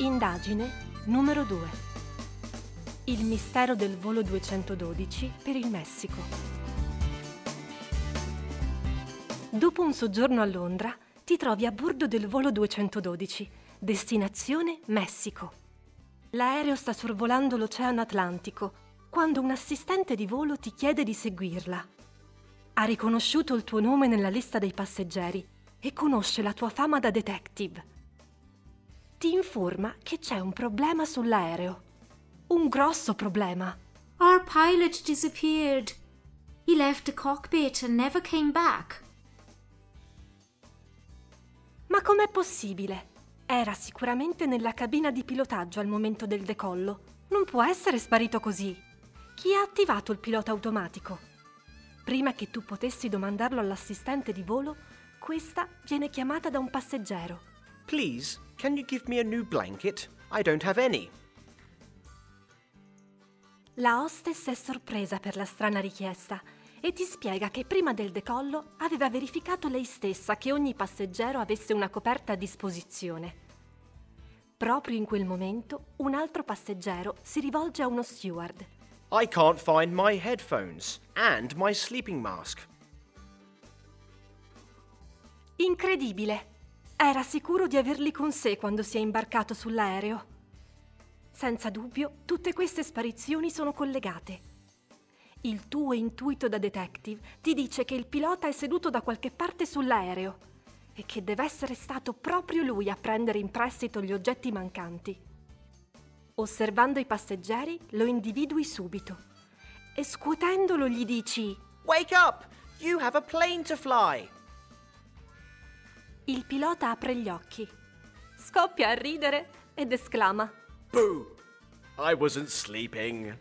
Indagine numero 2. Il mistero del volo 212 per il Messico. Dopo un soggiorno a Londra, ti trovi a bordo del volo 212, destinazione Messico. L'aereo sta sorvolando l'Oceano Atlantico quando un assistente di volo ti chiede di seguirla. Ha riconosciuto il tuo nome nella lista dei passeggeri e conosce la tua fama da detective ti informa che c'è un problema sull'aereo. Un grosso problema. Our pilot disappeared. He left the cockpit and never came back. Ma com'è possibile? Era sicuramente nella cabina di pilotaggio al momento del decollo. Non può essere sparito così. Chi ha attivato il pilota automatico? Prima che tu potessi domandarlo all'assistente di volo, questa viene chiamata da un passeggero. Please, can you give me a new blanket? I don't have any. La hostess è sorpresa per la strana richiesta e ti spiega che prima del decollo aveva verificato lei stessa che ogni passeggero avesse una coperta a disposizione. Proprio in quel momento un altro passeggero si rivolge a uno steward. I can't find my headphones and my sleeping mask. Incredibile! Era sicuro di averli con sé quando si è imbarcato sull'aereo. Senza dubbio, tutte queste sparizioni sono collegate. Il tuo intuito da detective ti dice che il pilota è seduto da qualche parte sull'aereo e che deve essere stato proprio lui a prendere in prestito gli oggetti mancanti. Osservando i passeggeri, lo individui subito e scuotendolo gli dici Wake up! You have a plane to fly! Il pilota apre gli occhi, scoppia a ridere ed esclama: Boo! I wasn't sleeping.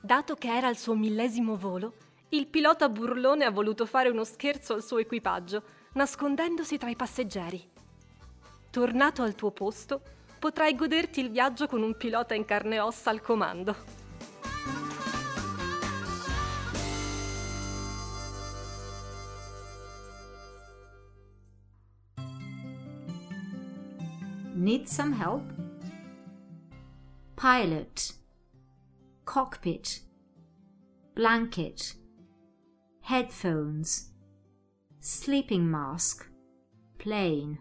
Dato che era il suo millesimo volo, il pilota burlone ha voluto fare uno scherzo al suo equipaggio, nascondendosi tra i passeggeri. Tornato al tuo posto, potrai goderti il viaggio con un pilota in carne e ossa al comando. Need some help? Pilot, cockpit, blanket, headphones, sleeping mask, plane.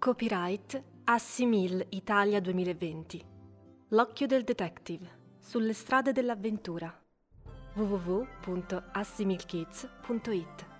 Copyright Assimil Italia 2020. L'occhio del detective sulle strade dell'avventura. www.assimilkids.it